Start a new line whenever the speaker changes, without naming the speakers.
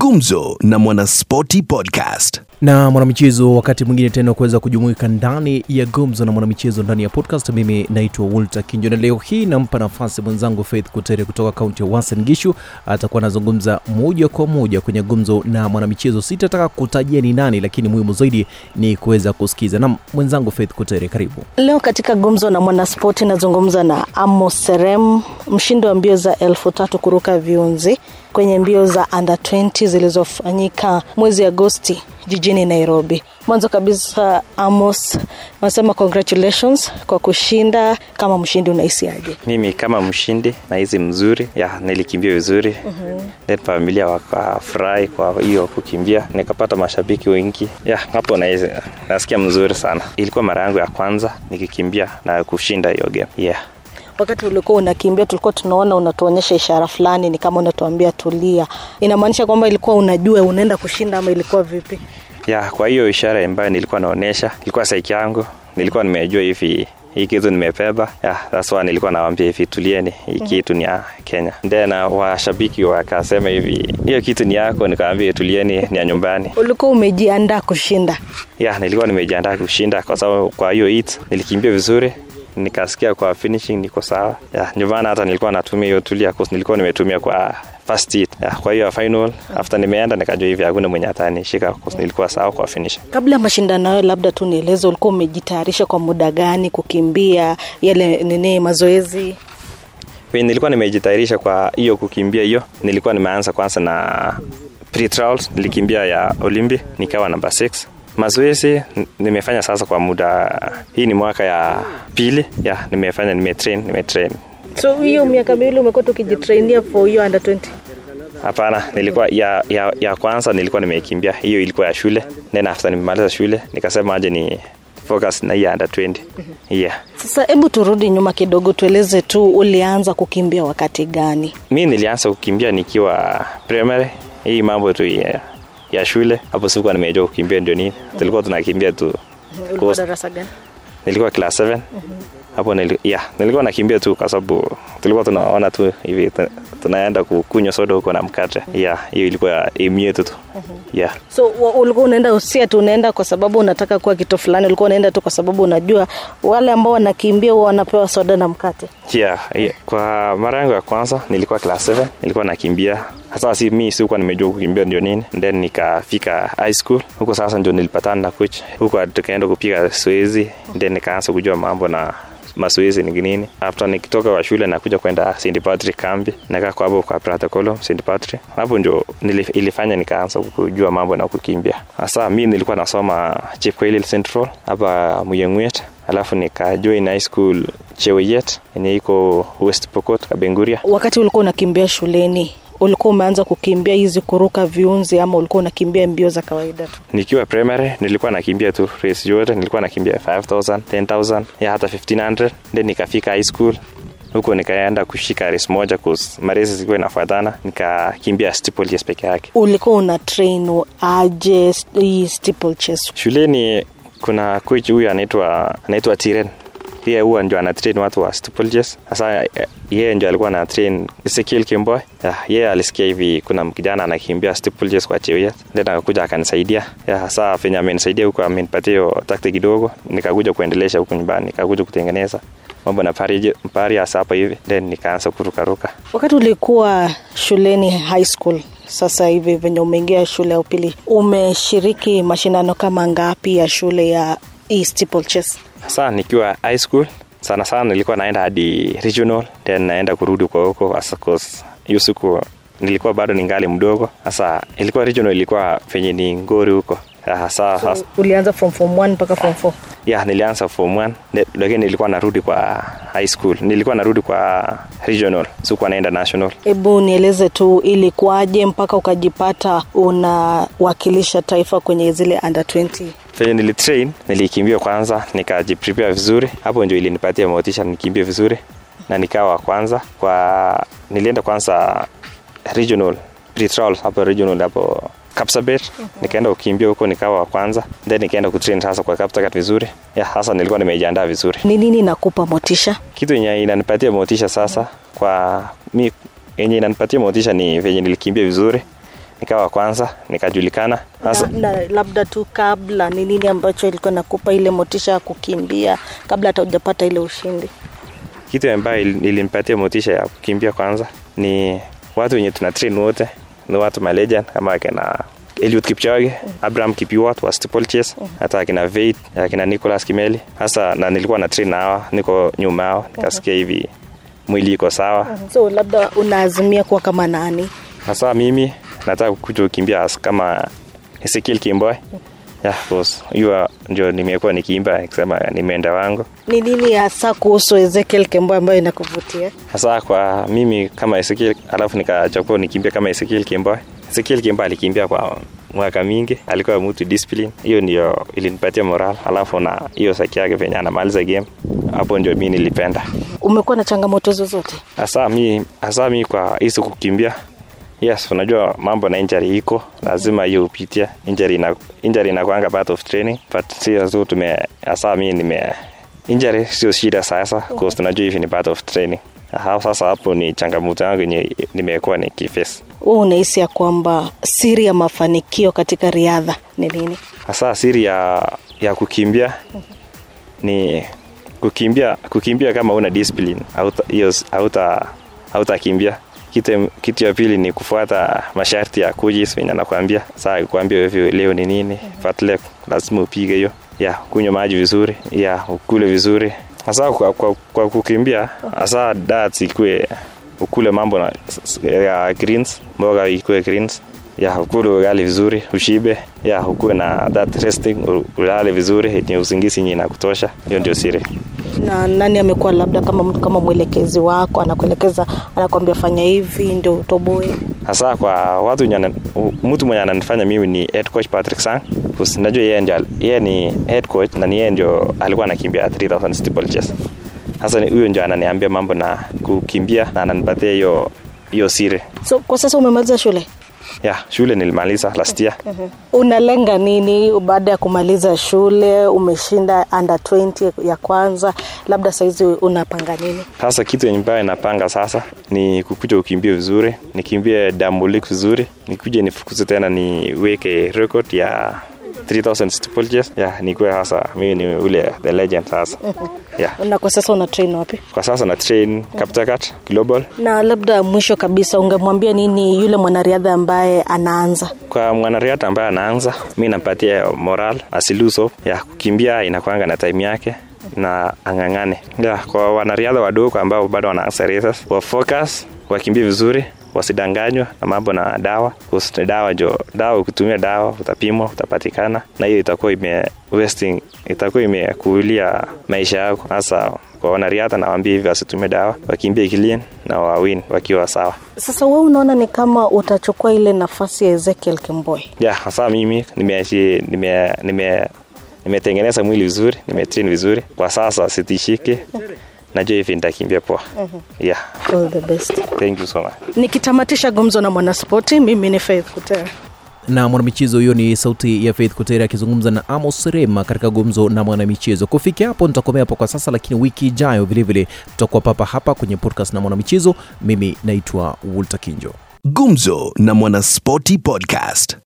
Gumzo na Mwanaspoti Podcast.
na mwanamichezo, wakati mwingine tena kuweza kujumuika ndani ya gumzo na mwanamichezo ndani ya podcast. Mimi naitwa Walter Kinjo na leo hii nampa nafasi mwenzangu Faith Kutere kutoka kaunti ya Uasin Gishu. Atakuwa anazungumza moja kwa moja kwenye gumzo na mwanamichezo. Sitataka kutajia ni nani, lakini muhimu zaidi ni kuweza kusikiza. Na mwenzangu Faith Kutere, karibu.
Leo katika gumzo na mwanaspoti nazungumza na Amos Serem, mshindi wa mbio za elfu tatu kuruka viunzi kwenye mbio za under 20 zilizofanyika mwezi Agosti jijini Nairobi. Mwanzo kabisa, Amos, nasema congratulations kwa kushinda. Kama mshindi unahisiaje?
mimi kama mshindi nahisi mzuri ya nilikimbia vizuri mm-hmm. familia wakafurahi kwa hiyo kukimbia nikapata mashabiki wengi ya hapo nahisi nasikia mzuri sana ilikuwa mara yangu ya kwanza nikikimbia na kushinda hiyo game yeah
Wakati ulikuwa unakimbia, tulikuwa tunaona unatuonyesha ishara fulani, ni kama unatuambia tulia. Inamaanisha kwamba ilikuwa unajua unaenda kushinda ama ilikuwa vipi?
ya kwa hiyo ishara ambayo nilikuwa naonyesha ilikuwa saiki yangu nilikuwa nimejua hivi hii kitu nimebeba ya that's nilikuwa nawaambia hivi tulieni hii kitu ni ya Kenya then uh, washabiki wakasema hivi hiyo kitu ni yako nikawambia tulieni ni ya nyumbani
Ulikuwa umejiandaa kushinda?
ya nilikuwa nimejiandaa kushinda kwa sababu kwa hiyo it nilikimbia vizuri nikasikia kwa finishing niko sawa. Ya ndio maana hata nilikuwa natumia hiyo tulia course nilikuwa nimetumia kwa first hit ya kwa hiyo final after nimeenda nikajua hivi hakuna mwenye atanishika course nilikuwa sawa kwa finishing.
Kabla ya mashindano hayo, labda tu nieleze, ulikuwa umejitayarisha kwa muda gani kukimbia yale nini mazoezi?
Nilikuwa nimejitayarisha kwa hiyo kukimbia hiyo. Nilikuwa nimeanza kwanza na pre-trials nilikimbia ya olimbi nikawa namba 6 mazoezi nimefanya sasa kwa muda hii ni mwaka ya pili ya nimefanya nimetrain nimetrain.
So hiyo miaka miwili umekuwa tukijitrainia for hiyo under 20?
hapana nilikuwa ya, ya, ya kwanza nilikuwa nimekimbia hiyo ilikuwa ya shule then after nimemaliza shule nikasema aje ni focus na hiyo under 20 yeah.
Sasa hebu turudi nyuma kidogo, tueleze tu ulianza kukimbia wakati gani?
mi nilianza kukimbia nikiwa primary hii mambo tu ya, ya shule. Hapo sikuwa nimejua kukimbia ndio nini. Tulikuwa tunakimbia tu.
Darasa gani?
nilikuwa class 7 hapo nili, yeah, nilikuwa nakimbia tu kwa sababu tulikuwa tunaona tu hivi tunaenda kukunywa soda huko na mkate. Yeah, hiyo ilikuwa aim yetu tu. Yeah.
So ulikuwa unaenda usia tu unaenda kwa sababu unataka kuwa kitu fulani, ulikuwa unaenda tu kwa sababu unajua wale ambao wanakimbia huwa wanapewa soda na mkate.
Yeah, yeah. Kwa mara yangu ya kwanza nilikuwa class 7 nilikuwa nakimbia. Hasa si mi sikuwa nimejua kukimbia ndio nini. Then nikafika high school. Huko sasa ndio nilipatana na coach. Huko tukaenda kupiga zoezi. Then nikaanza kujua mambo na mazoezi ni nini. After nikitoka kwa shule nakuja kwenda St Patrick kambi nakaa kwa hapo kwa protocol St Patrick. Hapo ndio ilifanya nikaanza kujua mambo na kukimbia. Hasa mi nilikuwa nasoma Chepkoilil Central hapa Muyengwet alafu nikajoin high school Cheweyet yenye iko West Pokot Kabenguria.
Wakati ulikuwa unakimbia shuleni, ulikuwa umeanza kukimbia hizi kuruka viunzi ama ulikuwa unakimbia mbio za kawaida tu?
nikiwa primary nilikuwa nakimbia tu race yote. Nilikuwa nakimbia 5000 10000 ya hata 1500 then nikafika high school. Huko nikaenda kushika res moja maresi zilikuwa inafuatana. Nikakimbia steeplechase peke yake.
Ulikuwa una train aje hii
shuleni kuna coach huyu anaitwa anaitwa Tiren pia huwa ndio anatrain watu wa steeplechase sasa eh, yeye ndio alikuwa anatrain Ezekiel Kimboy. Yeah, yeye alisikia hivi kuna kijana anakimbia steeplechase kwa Cheoyet then akakuja akanisaidia. Yeah, sasa venye amenisaidia huko amenipatia hiyo kidogo. Nikakuja kuendelesha huko nyumbani nikakuja kutengeneza mambo na pari hasa hapa hivi. Then nikaanza kurukaruka
Wakati ulikuwa shuleni high school, sasa hivi venye umeingia shule ya upili, umeshiriki mashindano kama ngapi ya shule ya steeplechase?
Sasa nikiwa high school sana sana nilikuwa naenda hadi regional then naenda kurudi kwa huko. Hasa cause hiyo siku nilikuwa bado ningali mdogo. Sasa ilikuwa regional ilikuwa penye ni ngori huko hasa hasa.
Ulianza from form 1 mpaka form 4?
yeah nilianza form 1 lakini nilikuwa narudi kwa high school. Nilikuwa narudi kwa regional sikuwa naenda national.
Hebu nieleze tu ilikuwaje mpaka ukajipata unawakilisha taifa kwenye zile under 20?
venye nilitrain nilikimbia kwanza nikajiprepare vizuri. Hapo ndio ilinipatia motisha nikimbie vizuri na nikawa wa kwanza. Kwa nilienda kwanza regional pre-trials hapo regional hapo Kapsabet nikaenda kukimbia huko nikawa wa kwanza. Then nikaenda kutrain sasa kwa Kaptagat vizuri. Ya sasa nilikuwa nimejiandaa vizuri.
Ni nini inakupa motisha?
kitu yenye inanipatia motisha sasa kwa mi yenye inanipatia motisha ni venye nilikimbia vizuri. Nikawa kwanza nikajulikana. Sasa
na labda tu kabla ni nini ambacho ilikuwa nakupa ile motisha ya kukimbia kabla hata hujapata ile ushindi?
Kitu ambayo ilinipatia motisha ya kukimbia kwanza ni watu wenye tuna train wote ni watu malegend kama akina Eliud Kipchoge, Abraham Kipiwot wa steeplechase, hata akina Veit, akina Nicholas Kimeli. Hasa na nilikuwa na train hawa, niko nyuma yao, nikasikia hivi mwili iko sawa.
so labda unaazimia kuwa kama nani
Hasa mimi nataka kuja kukimbia kama Ezekiel Kimboy. Yeah, boss. Hiyo ndio nimekuwa nikiimba nikisema nimeenda wangu.
ni nini hasa kuhusu ezekiel Kemboi ambayo inakuvutia
hasa kwa mimi kama Ezekiel, alafu nikachagua nikimbia kama Ezekiel Kemboi. Ezekiel Kemboi alikimbia kwa mwaka mingi, alikuwa mtu discipline, hiyo ndio ilinipatia moral. Alafu na hiyo saki yake venye anamaliza game, hapo ndio mimi nilipenda
umekuwa na changamoto zozote
hasa mi, hasa mi kwa hizi kukimbia Yes, unajua mambo na injury iko lazima hiyo upitia injury na injury inakuanga part of training but sio tu tume hasa mi nime injury sio shida sasa because tunajua hivi ni part of training. Aha, sasa hapo ni changamoto yangu yenye nimekuwa nikiface.
wewe unahisi ya kwamba siri ya mafanikio katika riadha ni nini
Hasa siri ya ya kukimbia ni kukimbia kukimbia kama una discipline hauta hiyo hautakimbia kitu, kitu ya pili ni kufuata masharti ya coaches wenye anakuambia saa kuambia wewe leo ni nini fartlek lazima upige hiyo. Ya kunywa maji vizuri ya ukule vizuri. Hasa kwa, kwa, kwa kukimbia hasa diet ikue ukule mambo na ya greens mboga ikue greens. Ya ukule ugali vizuri ushibe. Ya ukue na that resting ulale vizuri yenye usingizi yenye inakutosha. Hiyo ndio siri
na nani amekuwa labda kama mtu kama mwelekezi wako anakuelekeza anakwambia fanya hivi ndio utoboe?
Hasa kwa watu nyana, mtu mwenye ananifanya mimi ni head coach Patrick Sang. Najua yeye ndio yeye ni head coach na ni yeye ndio alikuwa anakimbia 3000 steeplechase sasa ni- huyo ndio ananiambia mambo na kukimbia na ananipatia hiyo hiyo siri.
So kwa sasa umemaliza shule
ya shule nilimaliza last year.
Unalenga nini baada ya kumaliza shule? Umeshinda under 20 ya kwanza. Labda saizi unapanga nini?
Sasa kitu ambayo inapanga sasa ni kukuja ukimbie vizuri, nikimbie Dambulik vizuri, nikuje nifukuze tena niweke record ya 3000 steeplechase. Ya, nikuwe hasa mimi ni ule the legend sasa. Ya,
na kwa sasa una train wapi
kwa sasa na train Kaptagat Global.
na labda mwisho kabisa ungemwambia nini yule mwanariadha ambaye anaanza
Kwa mwanariadha ambaye anaanza, mi nampatia moral asiluso. Ya, kukimbia inakwanga na time yake na ang'ang'ane. Ya, kwa wanariadha wadogo ambao bado wanaanza races, wa focus, wakimbie vizuri wasidanganywa na mambo na dawa. Kuhusu dawa jo dawa ukitumia dawa utapimwa utapatikana. Na hiyo itakuwa ime wasting itakuwa imekuulia maisha yako. Hasa kwa wanariadha nawaambia hivi wasitumie dawa wakimbie clean na wawin wakiwa sawa.
Sasa we unaona ni kama utachukua ile nafasi ya ezekiel kemboi
ya hasa mimi nimeachi- nime nime nimetengeneza mwili vizuri nimetrain vizuri. Kwa sasa sitishiki najua hivi nitakimbia poa. Yeah.
All the best.
Thank you so much.
Nikitamatisha gumzo na mwanaspoti mimi ni faith Kutera
na mwanamichezo huyo ni sauti ya faith kutera akizungumza na amos rema katika gumzo na mwanamichezo. Kufikia hapo nitakomea hapo kwa sasa lakini wiki ijayo vilevile tutakuwa papa hapa kwenye podcast na mwanamichezo. Mimi naitwa walter kinjo.
Gumzo na Mwanaspoti Podcast.